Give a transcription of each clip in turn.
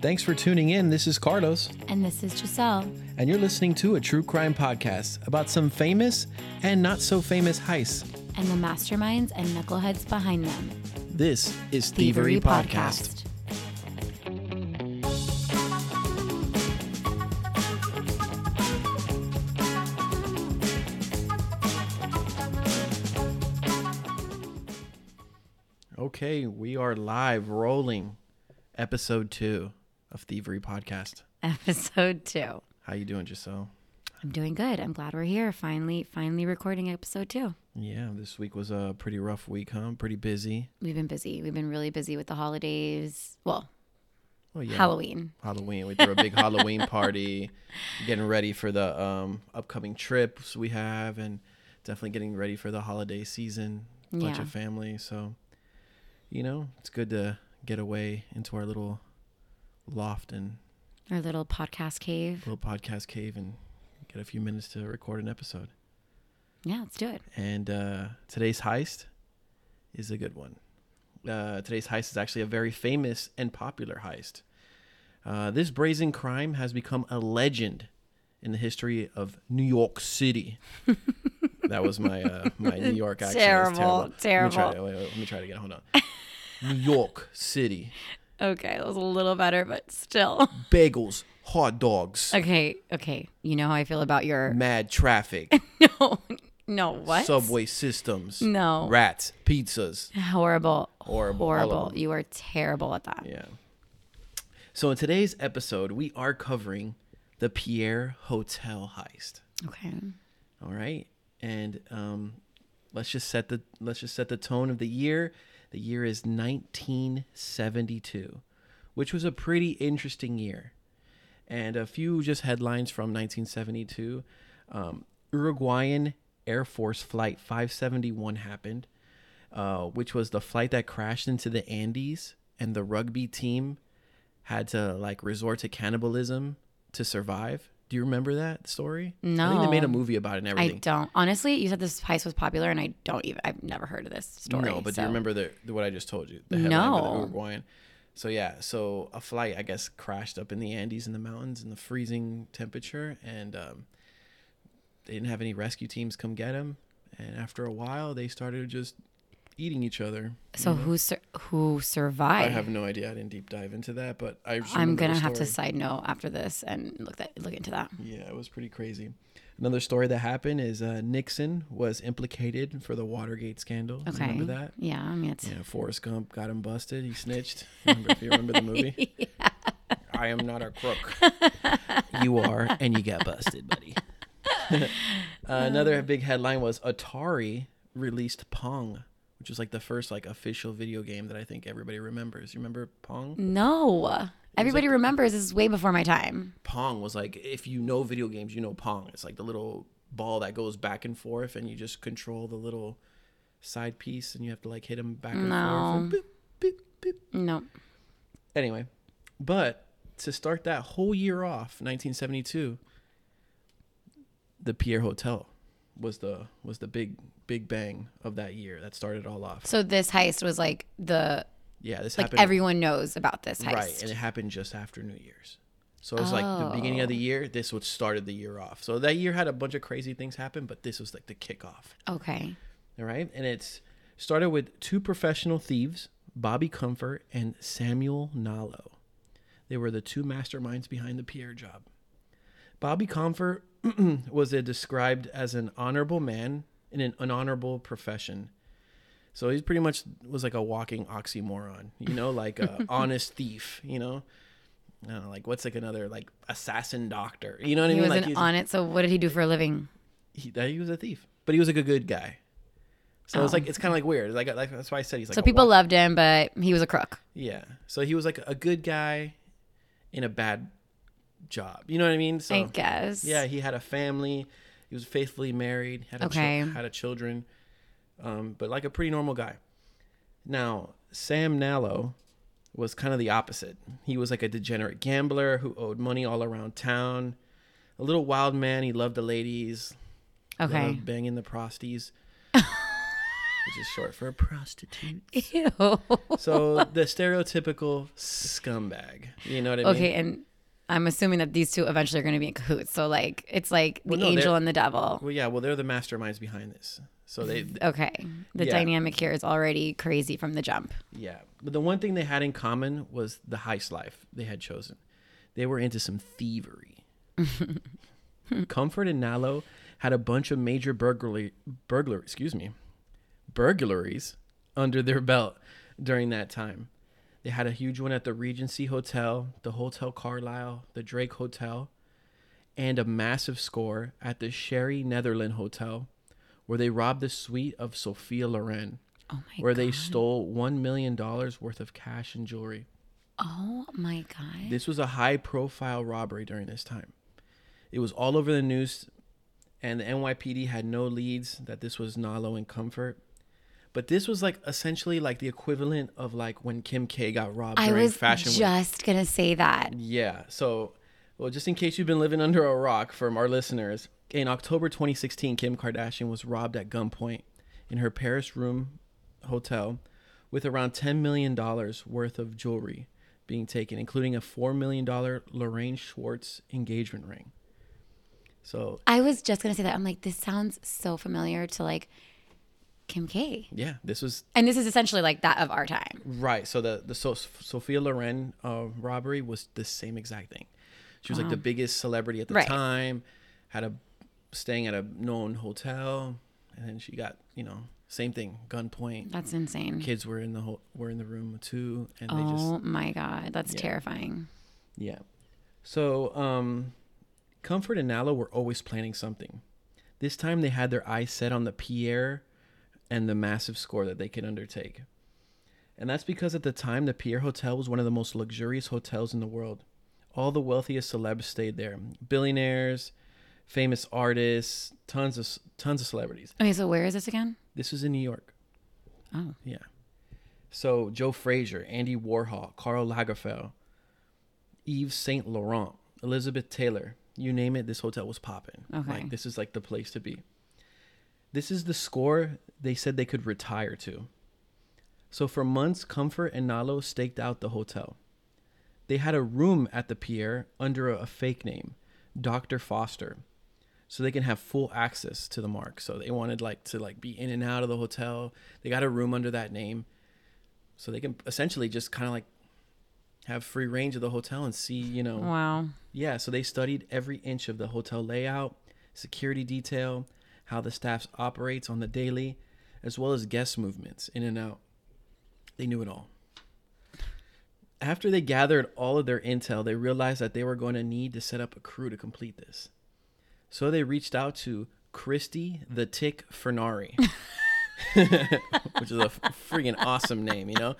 Thanks for tuning in. This is Carlos, And this is Giselle. and you're listening to a true crime podcast about some famous and not so famous heists. and the masterminds and knuckleheads behind them. This is Thievery, Podcast. Okay, we are live rolling episode two of Thievery Podcast. Episode two. How you doing, Giselle? I'm doing good. I'm glad we're here. Finally, finally recording episode two. Yeah, this week was a pretty rough week, huh? Pretty busy. We've been busy. We've been really busy with the holidays. Well, Oh yeah, Halloween. Halloween. We threw a big Halloween party, getting ready for the um, upcoming trips we have, and definitely getting ready for the holiday season. Bunch Yeah. of family, so you know it's good to get away into our little loft and Our little podcast cave. little podcast cave and get a few minutes to record an episode. Yeah, let's do it. And uh, today's heist is a good one. Uh, today's heist is actually a very famous and popular heist. Uh, this brazen crime has become a legend in the history of New York City. that was my uh, my New York accent. It's Terrible, Let me try, terrible. to- wait, wait, let me try it again. Hold on. New York City. Okay, that was a little better, but still. Bagels, hot dogs, Okay, okay. You know how I feel about your. mad traffic, No, no, what? subway systems, No. rats, pizzas. Horrible. Horrible, all of Horrible. them. You are terrible at that. Yeah. So in today's episode, we are covering the Pierre Hotel heist. Okay. All right, and um, let's just set the let's just set the tone of the year. The year is 1972, which was a pretty interesting year. And a few just headlines from 1972. Um, Uruguayan Air Force Flight 571 happened, uh, which was the flight that crashed into the Andes, and the rugby team had to like resort to cannibalism to survive. Do you remember that story? No. I think they made a movie about it and I everything. don't. Honestly, you said this heist was popular, and I don't even. I've never heard of this story. No, but do you remember the, the what I just told you? The for the No. Uruguayan. So yeah, so a flight I guess crashed up in the Andes in the mountains in the freezing temperature, and um, they didn't have any rescue teams come get him. And after a while, they started just eating each other. So who sur- who survived? I have no idea. I didn't deep dive into that, but I. I'm gonna have to side note after this and look that look into that. Yeah, it was pretty crazy. Another story that happened is uh, Nixon was implicated for the Watergate scandal. Okay. Remember that? Yeah, I mean it's Yeah, Forrest Gump got him busted. He snitched. Remember, if you remember the movie? yeah. I am not a crook. you are, and you got busted, buddy. uh, another big headline was Atari released Pong, which was like the first like official video game that I think everybody remembers. You remember Pong? no. Everybody remembers this is way before my time. Pong was like if you know video games, you know Pong. It's like the little ball that goes back and forth, and you just control the little side piece, and you have to like hit them back and No. forth. Boop, boop, boop. No. Anyway, but to start that whole year off, 1972, the Pierre Hotel was the was the big big bang of that year that started all off. So this heist was like the Yeah, this like happened everyone knows about this heist. right, and it happened just after New Year's. So it was like the beginning of the oh. year. This what started the year off. So that year had a bunch of crazy things happen, but this was like the kickoff. okay. All right, and it's started with two professional thieves, Bobby Comfort and Samuel Nalo. They were the two masterminds behind the Pierre job. Bobby Comfort was a described as an honorable man in an unhonorable profession. So he's pretty much was like a walking oxymoron, you know, like a honest thief, you know. I don't know, like what's like another like assassin doctor, you know what I He mean? wasn't like he's- on it. So what did he do for a living? he, uh, he was a thief, but he was like a good guy. So it's Oh. like it's kind of like weird. Like, like that's why I said he's like. so people wa- loved him, but he was a crook. Yeah. So he was like a good guy in a bad job. You know what I mean? So I guess. yeah, he had a family. He was faithfully married. Had a Okay. had a children, um, but like a pretty normal guy. Now Sam Nalo was kind of the opposite. He was like a degenerate gambler who owed money all around town. A little wild man. He loved the ladies. Okay. banging the prosties. which is short for a prostitute. Ew. So the stereotypical scumbag. You know what I mean? okay, and I'm assuming that these two eventually are going to be in cahoots. So like it's like the Well, no, angel and the devil. Well, yeah. Well, they're the masterminds behind this. So they, Okay, the Yeah. dynamic here is already crazy from the jump. yeah. But the one thing they had in common was the heist life they had chosen. They were into some thievery. Comfort and Nalo had a bunch of major burglary, burglar, excuse me, burglaries under their belt during that time. They had a huge one at the Regency Hotel, the Hotel Carlyle, the Drake Hotel, and a massive score at the Sherry Netherland Hotel, where they robbed the suite of Sophia Loren, Oh my where god. they stole one million dollars worth of cash and jewelry. Oh my god. This was a high-profile robbery during this time. It was all over the news, and the NYPD had no leads that this was Nalo and Comfort. But this was like essentially like the equivalent of like when Kim K got robbed I during was Fashion Week. just gonna say that. Yeah. So, well, just in case you've been living under a rock from our listeners, in October 2016, Kim Kardashian was robbed at gunpoint in her Paris room hotel with around $10 million worth of jewelry being taken, including a $4 million Lorraine Schwartz engagement ring. So, I was just gonna say that. I'm like, this sounds so familiar to like Kim K. yeah, this was And this is essentially like that of our time. Right. So the the so- Sophia Loren uh, robbery was the same exact thing. She was like the biggest celebrity at the Right. time. Had a staying at a known hotel, and then she got you know same thing gunpoint. That's insane. Kids were in the ho- were in the room too, and they Oh just my god, that's Yeah. terrifying. yeah. So um, Comfort and Nalo were always planning something. This time they had their eyes set on the Pierre and the massive score that they could undertake. And that's because at the time, the Pierre Hotel was one of the most luxurious hotels in the world. All the wealthiest celebs stayed there billionaires, famous artists, tons of tons of celebrities. Okay, so where is this again? This was in New York. Oh, Yeah. So Joe Frazier, Andy Warhol, Karl Lagerfeld, Yves Saint Laurent, Elizabeth Taylor, you name it, this hotel was popping. Okay. Like this is like the place to be. This is the score they said they could retire to. So for months, Comfort and Nalo staked out the hotel. They had a room at the Pierre under a, a fake name, Dr. Foster, so they can have full access to the mark. So they wanted like to like be in and out of the hotel. They got a room under that name, so they can essentially just kind of like have free range of the hotel and see, you know, wow. yeah, so they studied every inch of the hotel layout, security detail, how the staff operates on the daily, as well as guest movements in and out. They knew it all. After they gathered all of their intel, they realized that they were going to need to set up a crew to complete this. So they reached out to Christy the Tick Furnari, which is a freaking awesome name, you know?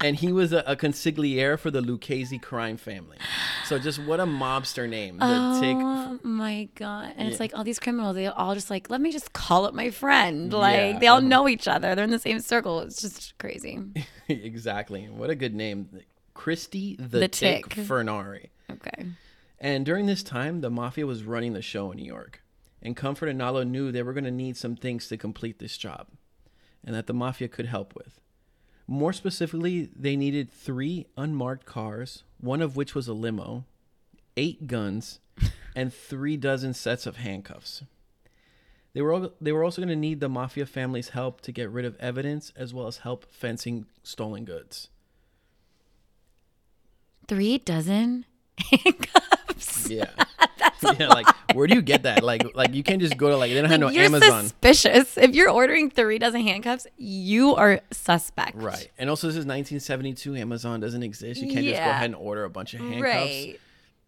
And he was a, a consigliere for the Lucchese crime family. So just what a mobster name, the oh Tick. Oh my god! And it's like all these criminals, they all just like, let me just call up my friend. Like Yeah. they all uh-huh. know each other. They're in the same circle. It's just crazy. exactly. What a good name. Christy the, The Tick, Tick. Furnari. Okay. And during this time, the mafia was running the show in New York. And Comfort and Nalo knew they were going to need some things to complete this job and that the mafia could help with. More specifically, they needed three unmarked cars, one of which was a limo, eight guns, and three dozen sets of handcuffs. They were, al- they were also going to need the mafia family's help to get rid of evidence as well as help fencing stolen goods. Three dozen handcuffs. Yeah. yeah, like where do you get that? Like like you can't just go to like they don't have no you're Amazon. suspicious. If you're ordering three dozen handcuffs, you are suspect. Right. And also this is 1972. Amazon doesn't exist. You can't just go ahead and order a bunch of handcuffs. Right.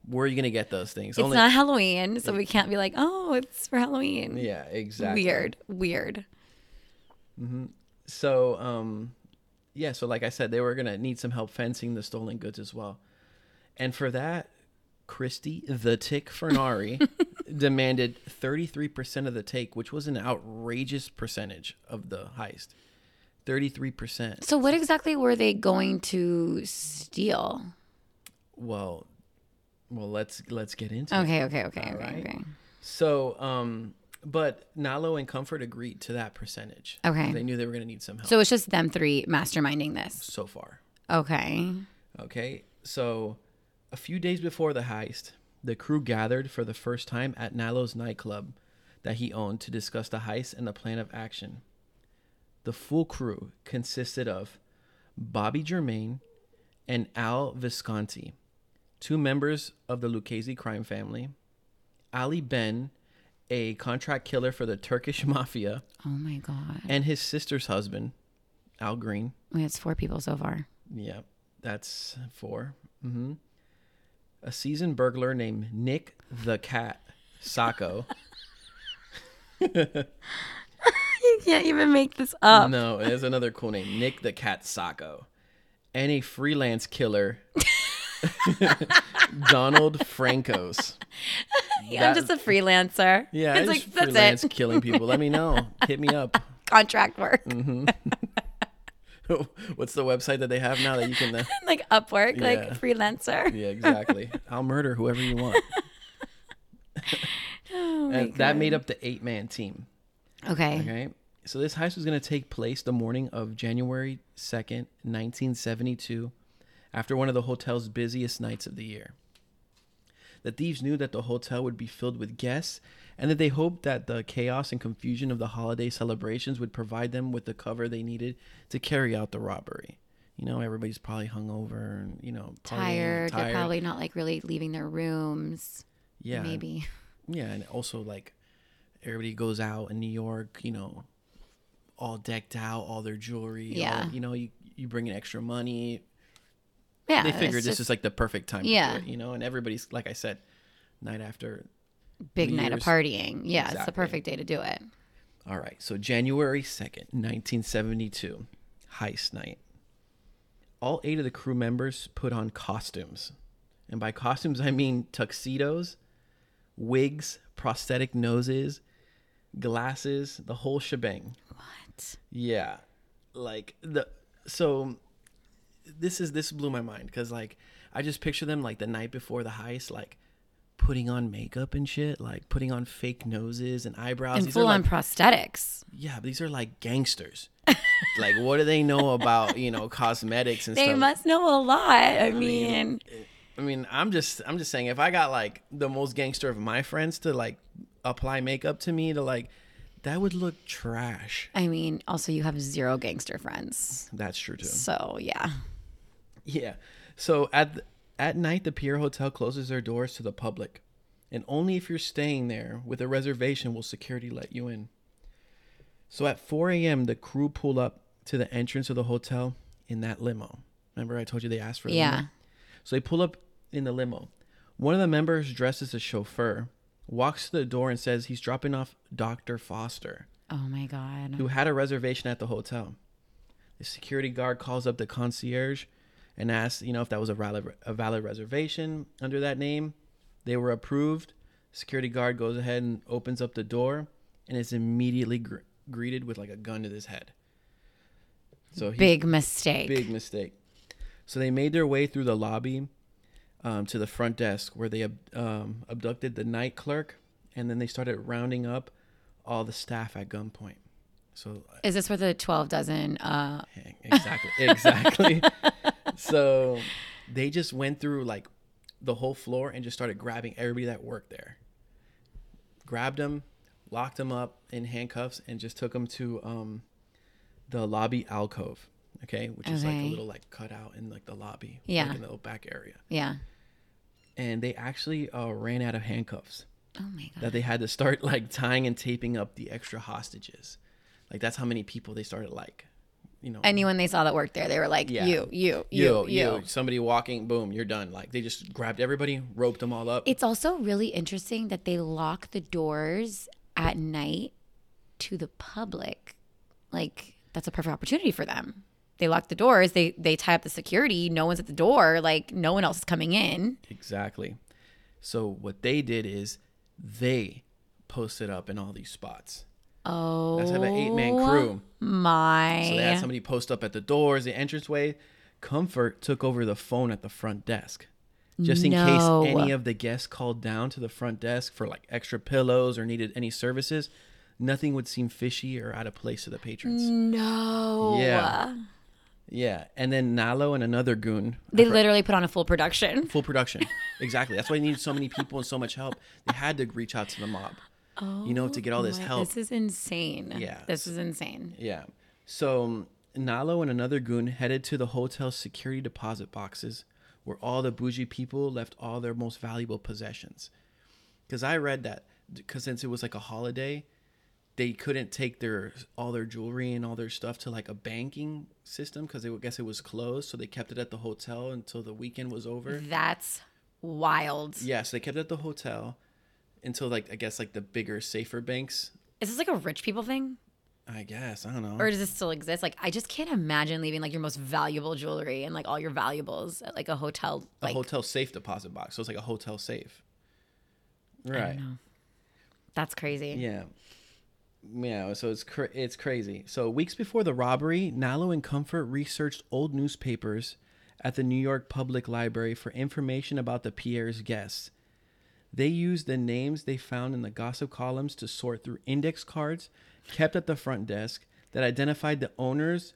Where are you to get those things? It's not Halloween, so we can't be like, oh, it's for Halloween. Yeah, exactly. Weird. Weird. So, um yeah, so like I said, they were to need some help fencing the stolen goods as well. And for that, Christy the Tick Furnari demanded 33% of the take, which was an outrageous percentage of the heist. 33%. So, what exactly were they going to steal? Well, well, let's let's get into it. Okay, okay, okay, All okay, right. okay. So, um, But Nalo and Comfort agreed to that percentage. Okay. They knew they were going to need some help So it's just them three masterminding this. so far. Okay. Okay. So a few days before the heist, the crew gathered for the first time at Nalo's nightclub that he owned to discuss the heist and the plan of action. The full crew consisted of Bobby Germain and Al Visconti, two members of the Lucchese crime family, Ali Ben, a contract killer for the Turkish mafia, Oh my God. and his sister's husband, Al Green. Wait, it's four people so far. Yep, that's 4 Mm-hmm. A seasoned burglar named Nick the Cat Sacco. You can't even make this up. no, there's another cool name, Nick the Cat Sacco, and a freelance killer, Donald Frankos. Yeah, I'm just a freelancer. yeah, it's like that's freelance it. killing people. Let me know. Hit me up. Contract work, Mm. What's the website that they have now that you can? Uh, like Upwork, Yeah. like freelancer. yeah, exactly. I'll murder whoever you want. Oh and that made up the eight man team. Okay. Okay. So this heist was going to take place the morning of January 2nd, 1972, after one of the hotel's busiest nights of the year. The thieves knew that the hotel would be filled with guests and that they hoped that the chaos and confusion of the holiday celebrations would provide them with the cover they needed to carry out the robbery. You know, everybody's probably hungover and, you know, partying, Tired. They're probably not like really leaving their rooms. yeah. Maybe. Yeah, and also like everybody goes out in New York, you know, all decked out, all their jewelry. all- Yeah. you know, you you bring in extra money. Yeah. they figured this just is like the perfect time Yeah. it, you know, and everybody's like I said, night after. Big night of partying. Yeah, it's the perfect day to do it. All right, so January second, nineteen seventy two, heist night. All eight of the crew members put on costumes, and by costumes I mean tuxedos, wigs, prosthetic noses, glasses, the whole shebang. What? Yeah, like the so this is this blew my mind because like I just picture them like the night before the heist, like putting on makeup and shit, like putting on fake noses and eyebrows. And These are full on like, prosthetics. yeah, these are like gangsters. like, what do they know about you know cosmetics and They stuff? They must know a lot. I mean, I mean, I'm just I'm just saying if I got like the most gangster of my friends to like apply makeup to me to like that would look trash. I mean, also you have zero gangster friends. That's true too. So yeah. Yeah. So at th- at night, the Pierre Hotel closes their doors to the public, and only if you're staying there with a reservation will security let you in. So at 4 a.m., the crew pull up to the entrance of the hotel in that limo. Remember, I told you they asked for the Yeah. limo? So they pull up in the limo. One of the members, dressed as a chauffeur, walks to the door and says he's dropping off Dr. Foster Oh my god. who had a reservation at the hotel. The security guard calls up the concierge and asked, you know, if that was a valid, a valid reservation under that name. They were approved. Security guard goes ahead and opens up the door and is immediately gr- greeted with like a gun to his head. So he, Big mistake. big mistake. So they made their way through the lobby um, to the front desk where they um, abducted the night clerk and then they started rounding up all the staff at gunpoint. So Is this where the 12 dozen uh exactly, exactly. so they just went through like the whole floor and just started grabbing everybody that worked there. Grabbed them, locked them up in handcuffs, and just took them to um, the lobby alcove. Okay, which is like a little like cutout in like the lobby, Yeah. like in the little back area. yeah. And they actually uh, ran out of handcuffs Oh my god. that they had to start like tying and taping up the extra hostages. Like that's how many people they started like, you know, Anyone they saw that worked there, they were like, Yeah. you, you, you, you, you, you. somebody walking, boom, you're done. Like they just grabbed everybody, roped them all up. It's also really interesting that they lock the doors at night to the public. Like that's a perfect opportunity for them. They lock the doors, they they tie up the security, no one's at the door, like no one else is coming in. exactly. So what they did is they posted up in all these spots. Oh That's have an eight man oh crew. my So they had somebody post up at the doors, the entranceway. Comfort took over the phone at the front desk. just in No. case any of the guests called down to the front desk for like extra pillows or needed any services. Nothing would seem fishy or out of place to the patrons. No. Yeah. Yeah, and then Nalo and another goon. They literally put on a full production. full production. exactly. That's why they needed so many people and so much help. They had to reach out to the mob. You know, to get all oh this My- help. This is insane. Yeah. This is insane. Yeah. So Nalo and another goon headed to the hotel's security deposit boxes where all the bougie people left all their most valuable possessions. Because I read that, because since it was like a holiday, they couldn't take their all their jewelry and all their stuff to like a banking system because they would guess it was closed. So they kept it at the hotel until the weekend was over. That's wild. Yeah, so they kept it at the hotel until like I guess like the bigger, safer banks. Is this like a rich people thing? I guess I don't know. Or does this still exist? Like I just can't imagine leaving like your most valuable jewelry and like all your valuables at like a hotel a hotel safe deposit box. So it's like a hotel safe. Right. that's crazy. Yeah. Yeah, so it's cra- it's crazy. So weeks before the robbery, Nalo and Comfort researched old newspapers at the New York Public Library for information about the Pierre's guests. They used the names they found in the gossip columns to sort through index cards kept at the front desk that identified the owners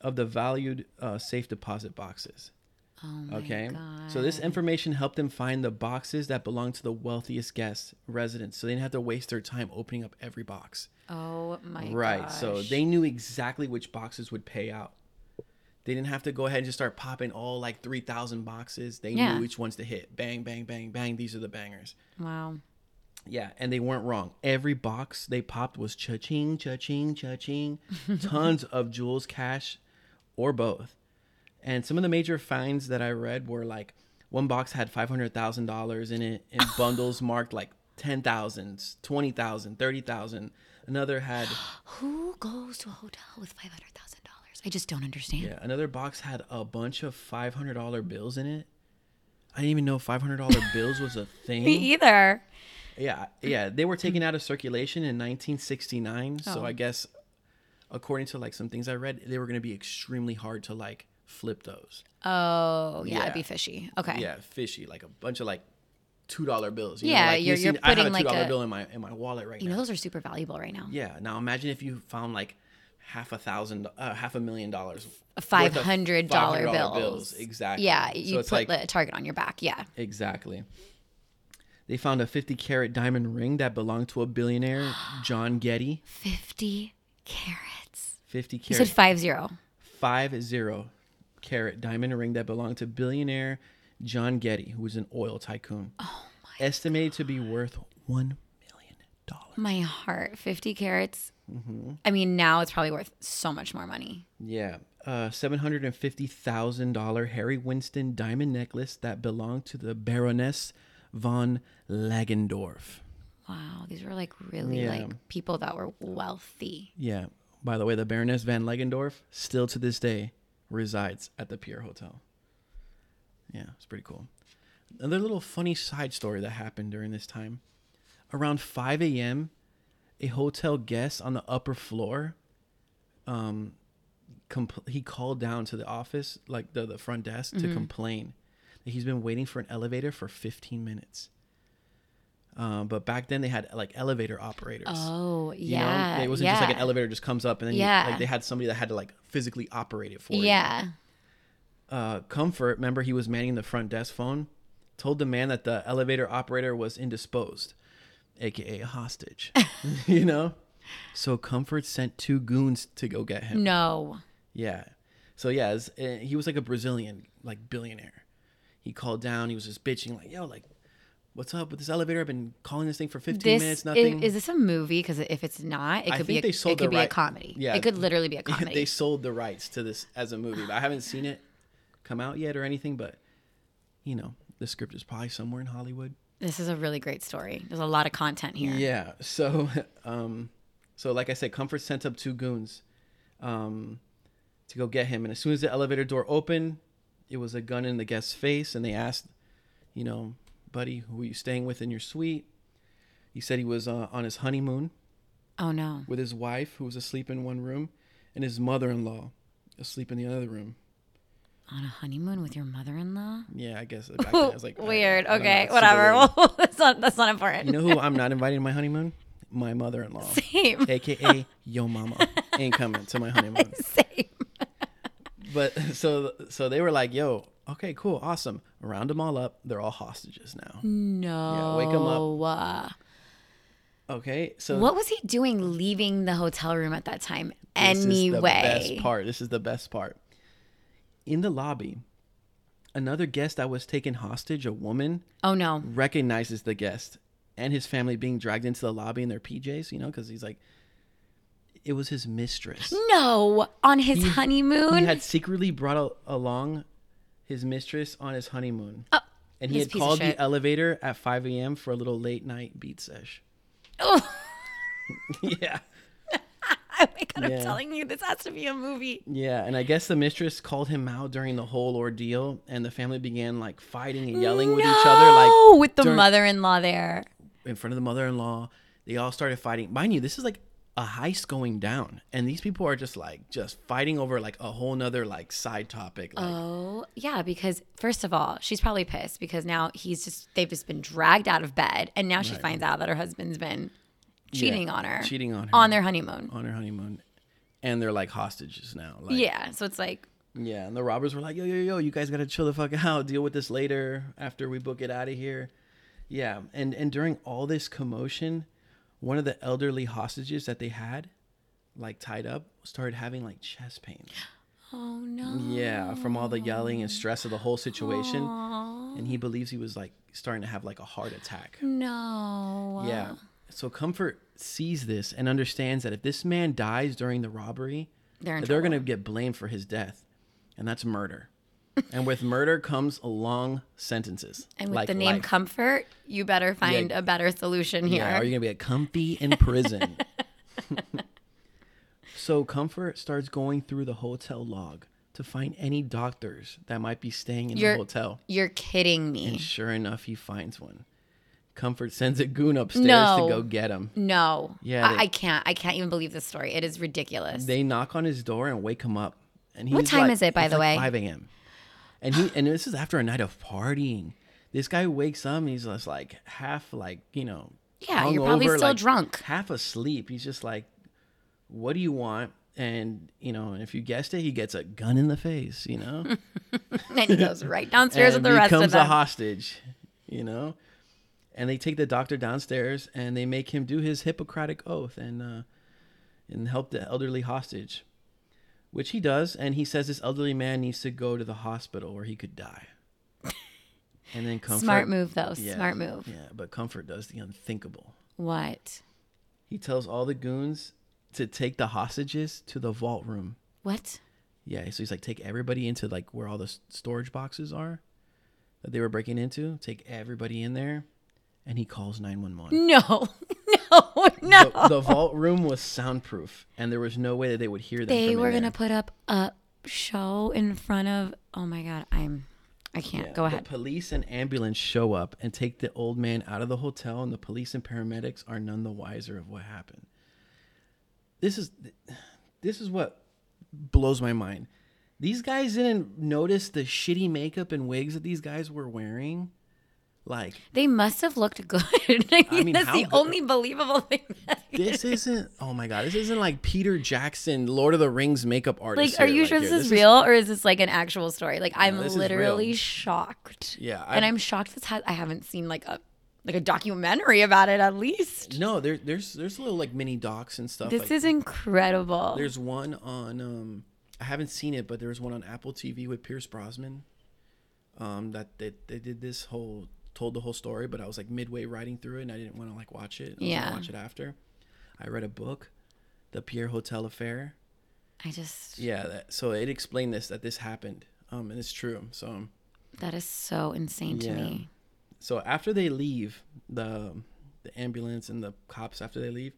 of the valued uh, safe deposit boxes. Oh my Okay. god. So this information helped them find the boxes that belonged to the wealthiest guests, residents. So they didn't have to waste their time opening up every box. Oh my god. right. So they knew exactly which boxes would pay out. They didn't have to go ahead and just start popping all like 3,000 boxes. They Yeah. knew which ones to hit. Bang, bang, bang, bang. These are the bangers. Wow. Yeah, and they weren't wrong. Every box they popped was cha-ching, cha-ching, cha-ching. Tons of jewels, cash, or both. And some of the major finds that I read were like one box had $500,000 in it in bundles marked like 10,000, 20,000, 30,000. Another had Who goes to a hotel with five hundred thousand dollars? I just don't understand. yeah, another box had a bunch of $500 bills in it. I didn't even know $500 bills was a thing. Me either. Yeah, yeah, they were taken out of circulation in 1969. Oh. So Oh. I guess, according to like some things I read, they were going to be extremely hard to like flip those. Oh yeah, Yeah. it'd be fishy. Okay. Yeah, fishy, like a bunch of like two dollar bills. You Yeah, know, like you're- you you're see- I have a putting, two like, bill in my in my wallet right You now. You know those are super valuable right now. yeah. Now imagine if you found like half a thousand, uh, half a million dollars, Five hundred dollar $500 bills. Exactly. Yeah, you it's put like a target on your back. Yeah. Exactly. They found a 50 carat diamond ring that belonged to a billionaire, John Getty. Fifty carats. 50 You carat, said five zero. five zero carat diamond ring that belonged to billionaire John Getty, who was an oil tycoon. Oh my! Estimated to be worth one. My heart. Fifty carats. Mm-hmm. I mean, now it's probably worth so much more money. Yeah, uh, seven hundred and fifty thousand dollar Harry Winston diamond necklace that belonged to the Baroness von Lagendorf. Wow, these were like really Yeah. like people that were wealthy. Yeah. By the way, the Baroness van Legendorf still to this day resides at the Pierre Hotel. Yeah, it's pretty cool. Another little funny side story that happened during this time. Around 5 a.m., a hotel guest on the upper floor, um, compl- he called down to the office, like the, the front desk, to complain that he's been waiting for an elevator for 15 minutes. Um, but back then they had like elevator operators. Oh You yeah, know, it wasn't yeah. just like an elevator just comes up and then Yeah. you, like they had somebody that had to like physically operate it for you. Yeah. Uh, Comfort, remember he was manning the front desk phone, told the man that the elevator operator was indisposed, aka a hostage. you know, so Comfort sent two goons to go get him. No. Yeah. So yeah, it's- uh, he was like a Brazilian like billionaire. He called down. He was just bitching like, "Yo, like, what's up with this elevator? I've been calling this thing for 15 This minutes. Nothing." is this a movie? Because if it's not, it I could be a, it could be a comedy. Yeah. it could literally be a comedy. they sold the rights to this as a movie. But I haven't seen it come out yet or anything. But you know, the script is probably somewhere in Hollywood. This is a really great story. There's a lot of content here. Yeah. So, um, so like I said, Comfort sent up two goons, um, to go get him. And as soon as the elevator door opened, it was a gun in the guest's face, and they asked, you know, buddy, who are you staying with in your suite? He said he was uh, on his honeymoon Oh no. with his wife, who was asleep in one room, and his mother-in-law asleep in the other room. On a honeymoon with your mother-in-law? Yeah, I guess. Back then I was like, Weird. I okay, whatever. Well, that's not that's not important. You know who I'm not inviting to my honeymoon? My mother-in-law, Same. aka Yo Mama, ain't coming to my honeymoon. Same. But so so they were like, "Yo, okay, cool, awesome." Round them all up. They're all hostages now. No. wake 'em up. Uh, Okay, so What was he doing leaving the hotel room at that time? this is the Anyway. best part. This is the best part. In the lobby, another guest that was taken hostage, a woman, Oh no. recognizes the guest and his family being dragged into the lobby in their PJs. You know, because he's like, it was his mistress. No. On his honeymoon? He had secretly brought a- along his mistress on his honeymoon. Oh, and he had called the elevator at 5 a.m. for a little late night beat sesh. Oh, yeah. Oh my god, Yeah. I'm telling you, this has to be a movie. Yeah. And I guess the mistress called him out during the whole ordeal, and the family began like fighting and yelling with each other, No, like with the during- mother-in-law there. in front of the mother in law. They all started fighting. Mind you, this is like a heist going down, and these people are just like just fighting over like a whole nother like side topic. Like, Oh, yeah, because first of all, she's probably pissed because now he's just they've just been dragged out of bed and now she finds out that her husband's been cheating on her. cheating on her on their honeymoon. on her honeymoon, and they're like hostages now. Like, Yeah, so it's like Yeah, and the robbers were like, "Yo, yo, yo, you guys gotta chill the fuck out. Deal with this later after we book it out of here." Yeah, and and during all this commotion, one of the elderly hostages that they had, like tied up, started having like chest pains. oh no. Yeah, from all the yelling and stress of the whole situation, and he believes he was like starting to have like a heart attack. No. Yeah. So Comfort sees this and understands that if this man dies during the robbery, They're they're going to get blamed for his death, and that's murder. and with murder comes long sentences. And with like the name life. Comfort, you better find Yeah. a better solution here. Yeah, are you going to be a comfy in prison? so Comfort starts going through the hotel log to find any doctors that might be staying in You're- the hotel. You're kidding me. And sure enough, he finds one. Comfort sends a goon upstairs No. to go get him. No. Yeah, I, they- I can't. I can't even believe this story. It is ridiculous. They knock on his door and wake him up. And he's What time like- is it, by the like way? 5 a.m. And he and this is after a night of partying. This guy wakes up and he's just like half like, you know, Yeah, you're probably still like, drunk. Half asleep. He's just like, What do you want? And you know, if you guessed it, he gets a gun in the face, you know? and he goes right downstairs with the rest of them. Becomes a hostage, you know? And they take the doctor downstairs and they make him do his Hippocratic oath and uh, and help the elderly hostage, which he does. And he says this elderly man needs to go to the hospital or he could die. And then comfort, Smart move, though. Yeah, Smart move. Yeah, but comfort does the unthinkable. What? He tells all the goons to take the hostages to the vault room. What? Yeah, so he's like, take everybody into like where all the storage boxes are that they were breaking into. Take everybody in there, and he calls nine one one. No. No. No. The, the vault room was soundproof, and there was no way that they would hear them. they from were there. gonna put up a show in front of. Oh my god, I'm. I can't. Yeah, Go the ahead. police and ambulance show up and take the old man out of the hotel, and the police and paramedics are none the wiser of what happened. This is this is what blows my mind. These guys didn't notice the shitty makeup and wigs that these guys were wearing. Like They must have looked good. I mean, that's the good- only believable thing. This isn't. Oh my god, this isn't like Peter Jackson, Lord of the Rings makeup artist. like, are you Like, sure this is real or is this like an actual story? Like, I'm this is literally shocked. Yeah, and I- I'm shocked this has. I haven't seen like a like a documentary about it at least. No, there, there's there's little like mini docs and stuff. This like, is incredible. There's one on um I haven't seen it, but there was one on Apple TV with Pierce Brosnan. Um that they, they did this whole told the whole story, but I was like midway writing through it and I didn't want to like watch it. I Yeah. watch it after. I read a book, The Pierre Hotel Affair. I just Yeah, that, so it explained this that this happened. Um and it's true. So that is so insane to Yeah. me. so after they leave the the ambulance and the cops after they leave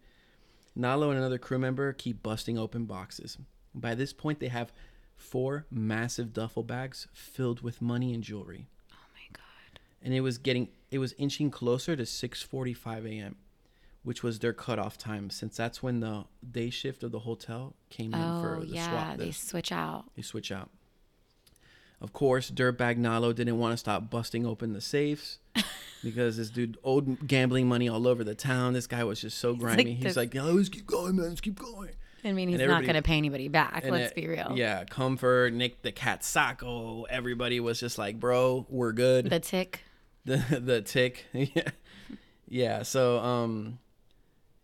nalo and another crew member keep busting open boxes by this point they have four massive duffel bags filled with money and jewelry. And it was getting it was inching closer to 6:45 a.m. which was their cutoff time since that's when the day shift of the hotel came in Oh for the swap. yeah, swap they switch out. they switch out. Of course, Dirtbag Nalo didn't want to stop busting open the safes because this dude owed gambling money all over the town. This guy was just so grimy. like He's like, "Yeah, let's keep going, man. Let's keep going." I mean, he's not going to pay anybody back. Let's it- be real. Yeah, Comfort, Nick the Cat Sacco, everybody was just like, "Bro, we're good." The tick. The the tick. Yeah. Yeah so um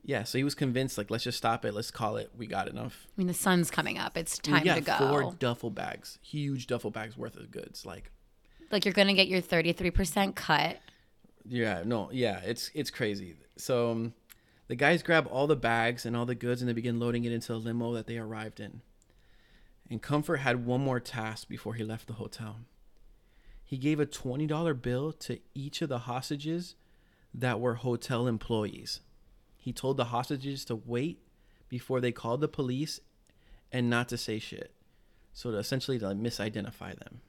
yeah so he was convinced like let's just stop it. Let's call it. We got enough. I mean, the sun's coming up. It's time to go. four duffel bags huge duffel bags worth of goods like Like you're going to get your 33% cut. yeah no yeah it's it's crazy. So um, the guys grab all the bags and all the goods and they begin loading it into a limo that they arrived in. And comfort had one more task before he left the hotel he gave a $20 bill to each of the hostages that were hotel employees. He told the hostages to wait before they called the police and not to say shit. So to essentially to misidentify them.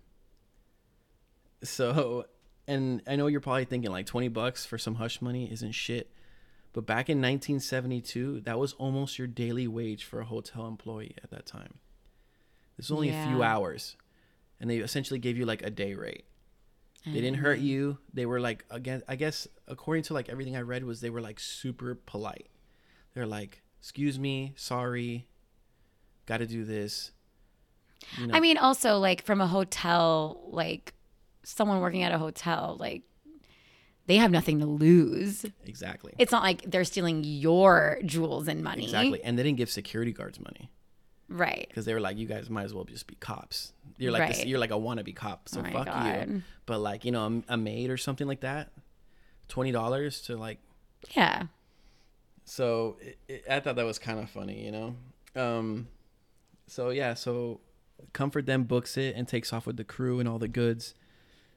So and i know you're probably thinking like 20 bucks for some hush money isn't shit. But back in 1972 that was almost your daily wage for a hotel employee at that time. This was only a few hours. And they essentially gave you like a day rate they didn't hurt mm-hmm. you. They were like again i guess according to like everything i read was they were like super polite. They're like excuse me sorry gotta do this you know. I mean, also, like, from a hotel, like, someone working at a hotel, like, they have nothing to lose. exactly. It's not like they're stealing your jewels and money. exactly and they didn't give security guards money Right. because they were like, you guys might as well just be cops. You're like this, you're like a wannabe cop, so Oh fuck you. But like you know, a, a maid or something like that, twenty dollars to like. Yeah. So it, it, I thought that was kind of funny, you know. Um, so yeah, so Comfort then books it and takes off with the crew and all the goods,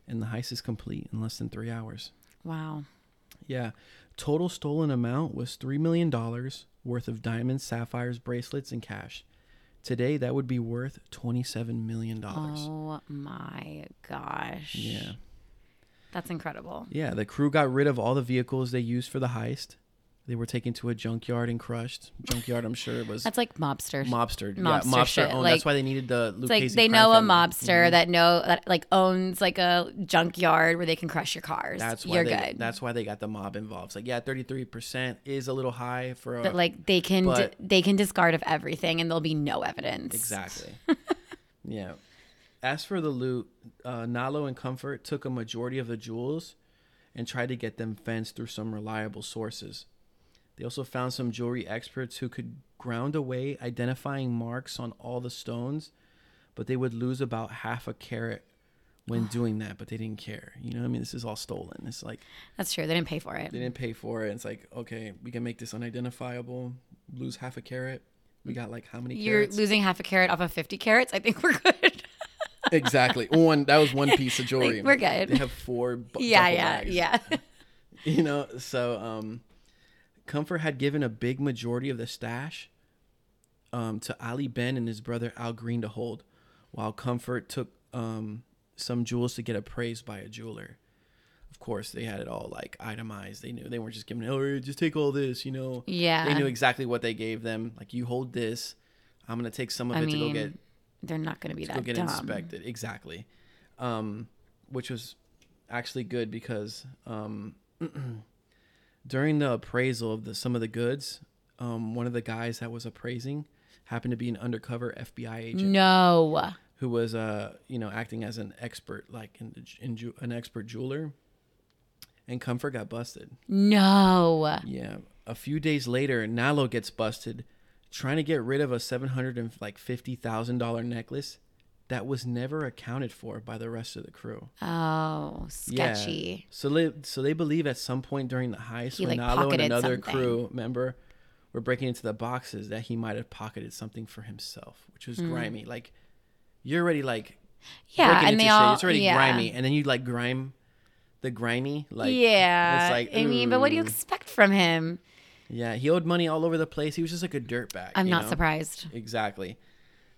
and the heist is complete in less than three hours. Wow. Yeah. Total stolen amount was $3 million worth of diamonds, sapphires, bracelets, and cash. Today, that would be worth $27 million. Oh my gosh. Yeah. That's incredible. Yeah. The crew got rid of all the vehicles they used for the heist. They were taken to a junkyard and crushed. Junkyard, I'm sure, it was That's like mobster. mobster. mobster yeah, mobster shit, owned. like- That's why they needed the Luke It's like Casey they crime know a family. mobster Mhm. that know that like owns like a junkyard where they can crush your cars. That's why You're they, good. That's why they got the mob involved. It's like, yeah, 33% is a little high for a. but like they can but- they can discard of everything and there'll be no evidence. Exactly. yeah. As for the loot, uh, Nalo and Comfort took a majority of the jewels and tried to get them fenced through some reliable sources. They also found some jewelry experts who could ground away identifying marks on all the stones, but they would lose about half a carat when doing that, but they didn't care. You know what I mean? This is all stolen. It's like That's true. They didn't pay for it. they didn't pay for it. It's like, okay, we can make this unidentifiable, lose half a carat. We got like how many carats? You're carats? losing half a carat off of 50 carats. I think we're good. exactly. One that was one piece of jewelry. we're good. They have four. bu- yeah, duffel yeah, bags. yeah. You know, so um, Comfort had given a big majority of the stash um, to Ali Ben and his brother Al Green to hold, while Comfort took um, some jewels to get appraised by a jeweler. Of course, they had it all like itemized. They knew they weren't just giving, oh, just take all this. You know, Yeah. they knew exactly what they gave them. Like, you hold this. I'm gonna take some of I it to go get they're not going to be go that get dumb. inspected exactly um, which was actually good because um, during the appraisal of the some of the goods um, one of the guys that was appraising happened to be an undercover FBI agent. No. who was uh you know acting as an expert like in, the, in ju- an expert jeweler. And comfort got busted. No. yeah. A few days later nalo gets busted trying to get rid of a seven hundred and like fifty thousand dollar necklace that was never accounted for by the rest of the crew. Oh, sketchy. Yeah. So they so they believe at some point during the heist, He, when like, Nalo and another something. crew member were breaking into the boxes, that he might have pocketed something for himself, which was hmm. grimy. Like you're already like. Yeah, and they shit. all It's already yeah. grimy, and then you like grime the grimy like yeah. It's like I mean, but what do you expect from him? Yeah, he owed money all over the place. He was just like a dirtbag. I'm not know? surprised. Exactly.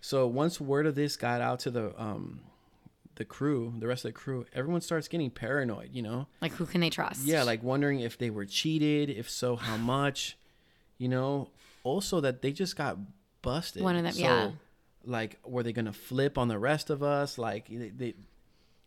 So once word of this got out to the um the crew, the rest of the crew, everyone starts getting paranoid, you know? Like, who can they trust? Yeah, like wondering if they were cheated, if so, how much, you know? Also that they just got busted. One of them- So, yeah. like were they gonna flip on the rest of us like they, they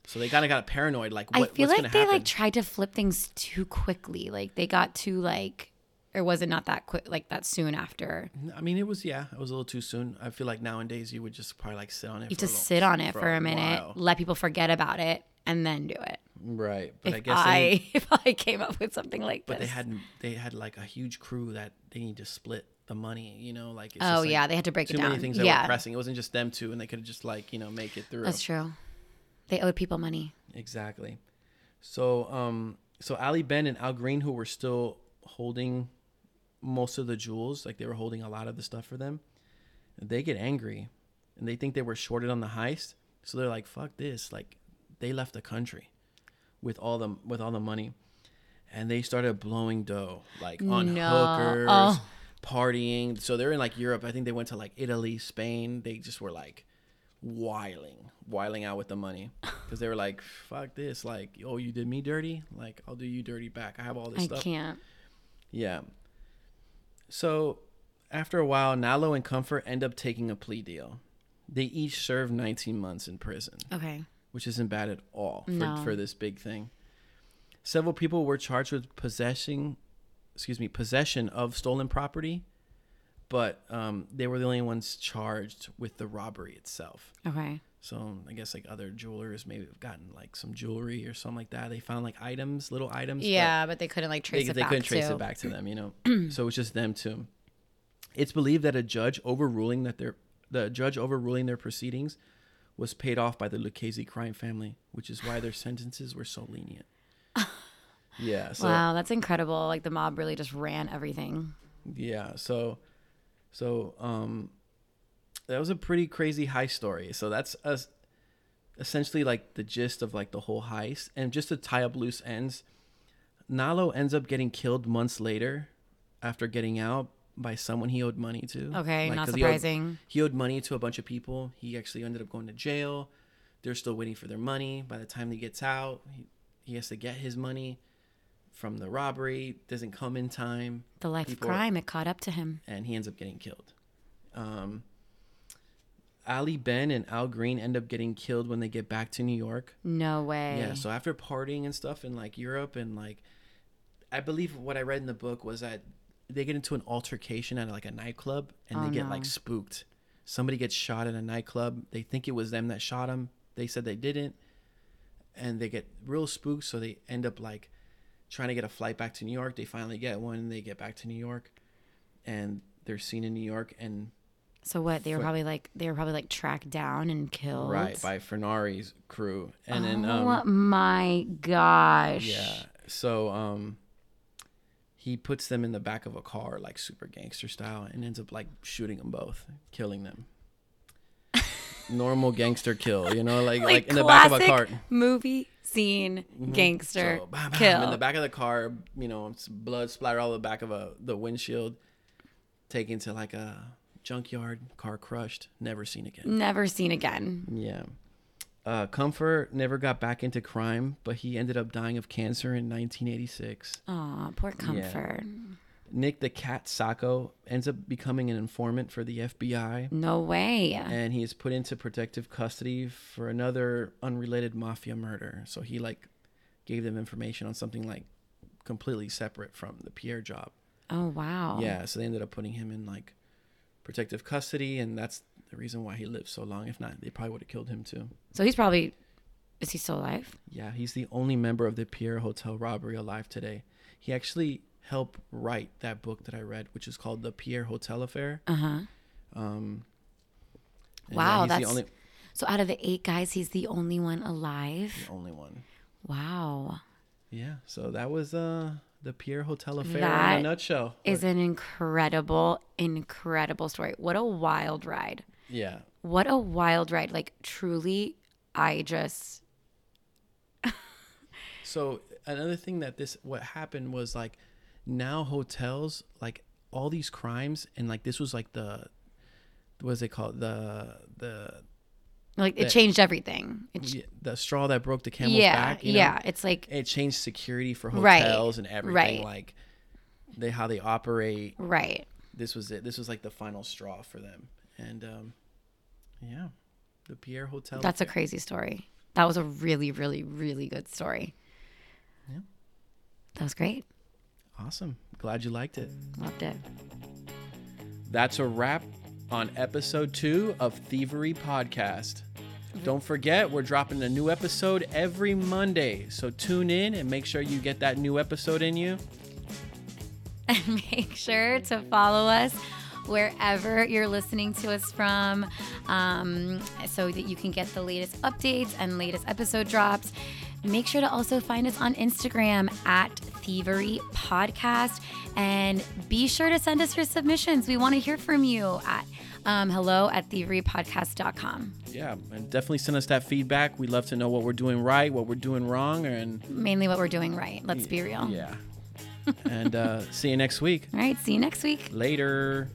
so they kind of got paranoid like what, I feel like they happen like tried to flip things too quickly. Like they got too like, or was it not that quick? Like that soon after? i mean it was yeah it was a little too soon i feel like nowadays you would just probably like sit on it You for have to a little- sit on it for, a minute, while. let people forget about it, and then do it. right but If i I, guess they, if I came up with something like this. but they this. had they had like a huge crew that they need to split the money you know like it's oh just, like, yeah, they had to break too it down. many things that yeah, were pressing it wasn't just them two and they could have just like you know make it through that's true. They owed people money. Exactly. So, um, so Ali Ben and Al Green, who were still holding most of the jewels, like they were holding a lot of the stuff for them, they get angry, and they think they were shorted on the heist. So they're like, "Fuck this!" Like, they left the country with all the with all the money, and they started blowing dough, like on No. hookers, Oh. partying. So they're in like Europe. I think they went to like Italy, Spain. They just were like wiling, wiling out with the money because they were like, "Fuck this!" Like, "Oh, you did me dirty. Like, I'll do you dirty back. I have all this I stuff." can't. Yeah. So, after a while, Nalo and Comfort end up taking a plea deal. They each serve 19 months in prison, Okay. which isn't bad at all for, No. for this big thing. Several people were charged with possessing, excuse me, possession of stolen property, but um, they were the only ones charged with the robbery itself. Okay. So I guess like other jewelers maybe have gotten like some jewelry or something like that. They found like items, little items. Yeah, but they couldn't like trace they, it they back couldn't trace to. it back to them, you know. so it's just them too. It's believed that a judge overruling that their the judge overruling their proceedings was paid off by the Lucchese crime family, which is why their sentences were so lenient. yeah. So wow, that's incredible. Like the mob really just ran everything. yeah. So so um that was a pretty crazy heist story. So that's us essentially like the gist of like the whole heist. And just to tie up loose ends, Nalo ends up getting killed months later after getting out by someone he owed money to. Okay, Like, not 'cause he owed- surprising. He owed, money to a bunch of people. He actually ended up going to jail. They're still waiting for their money. By the time he gets out, he, he has to get his money from the robbery. Doesn't come in time The life People- of crime, it caught up to him. and he ends up getting killed. Um, Ali Ben and Al Green end up getting killed when they get back to New York. No way. Yeah, so after partying and stuff in like Europe and like, I believe what I read in the book was that they get into an altercation at like a nightclub and Oh, they get no. like spooked. Somebody gets shot at a nightclub. They think it was them that shot him. They said they didn't, and they get real spooked. So they end up like trying to get a flight back to New York. They finally get one. and They get back to New York, and they're seen in New York and So what? They were probably like they were probably like tracked down and killed. right by Furnari's crew. And then oh um, my gosh. Yeah. So um he puts them in the back of a car like super gangster style and ends up like shooting them both, killing them. Normal gangster kill, you know, like like, in the back of a car. Mm-hmm. Movie scene gangster So, bam, bam, kill. in the back of the car, you know, blood splatter all the back of a the windshield, taken to like a junkyard, car crushed, never seen again. Never seen again. Yeah. Uh, Comfort never got back into crime, but he ended up dying of cancer in 1986. Aw, poor comfort. Nick the Cat Sacco ends up becoming an informant for the FBI, No way. and he is put into protective custody for another unrelated mafia murder. So he like gave them information on something like completely separate from the Pierre job. Oh wow. Yeah, so they ended up putting him in like protective custody, and that's the reason why he lived so long. If not, they probably would have killed him too. So he's probably is he still alive? Yeah, he's the only member of the Pierre Hotel robbery alive today. He actually helped write that book that I read, which is called The Pierre Hotel Affair. Uh huh. Um, Wow, he's that's- the only So out of the eight guys, he's the only one alive. the only one. Wow. Yeah, so that was uh the Pierre Hotel Affair in a nutshell. Is an incredible, incredible story. What a wild ride. yeah, What a wild ride. Like truly, I just So another thing that this what happened was like now hotels like all these crimes and like this was like the what is it called the the like it That- changed everything. It, yeah, the straw that broke the camel's yeah, back. you know? yeah. It's like it changed security for Right, hotels and everything right. like they how they operate right. this was it this was like the final straw for them and um Yeah. The Pierre Hotel. That's a crazy story. That was a really, really, really good story. Yeah. That was great. awesome. Glad you liked it. Loved it. That's a wrap on episode two of Thievery Podcast. Don't forget, we're dropping a new episode every Monday. So tune in and make sure you get that new episode in you. And make sure to follow us wherever you're listening to us from um, so that you can get the latest updates and latest episode drops. Make sure to also find us on Instagram at Thievery Podcast and be sure to send us your submissions. We want to hear from you at um, hello at thieverypodcast.com. Yeah, and definitely send us that feedback. We'd love to know what we're doing right, what we're doing wrong, and Mainly what we're doing right. Let's be real. yeah. and uh, see you next week. All right. See you next week. Later.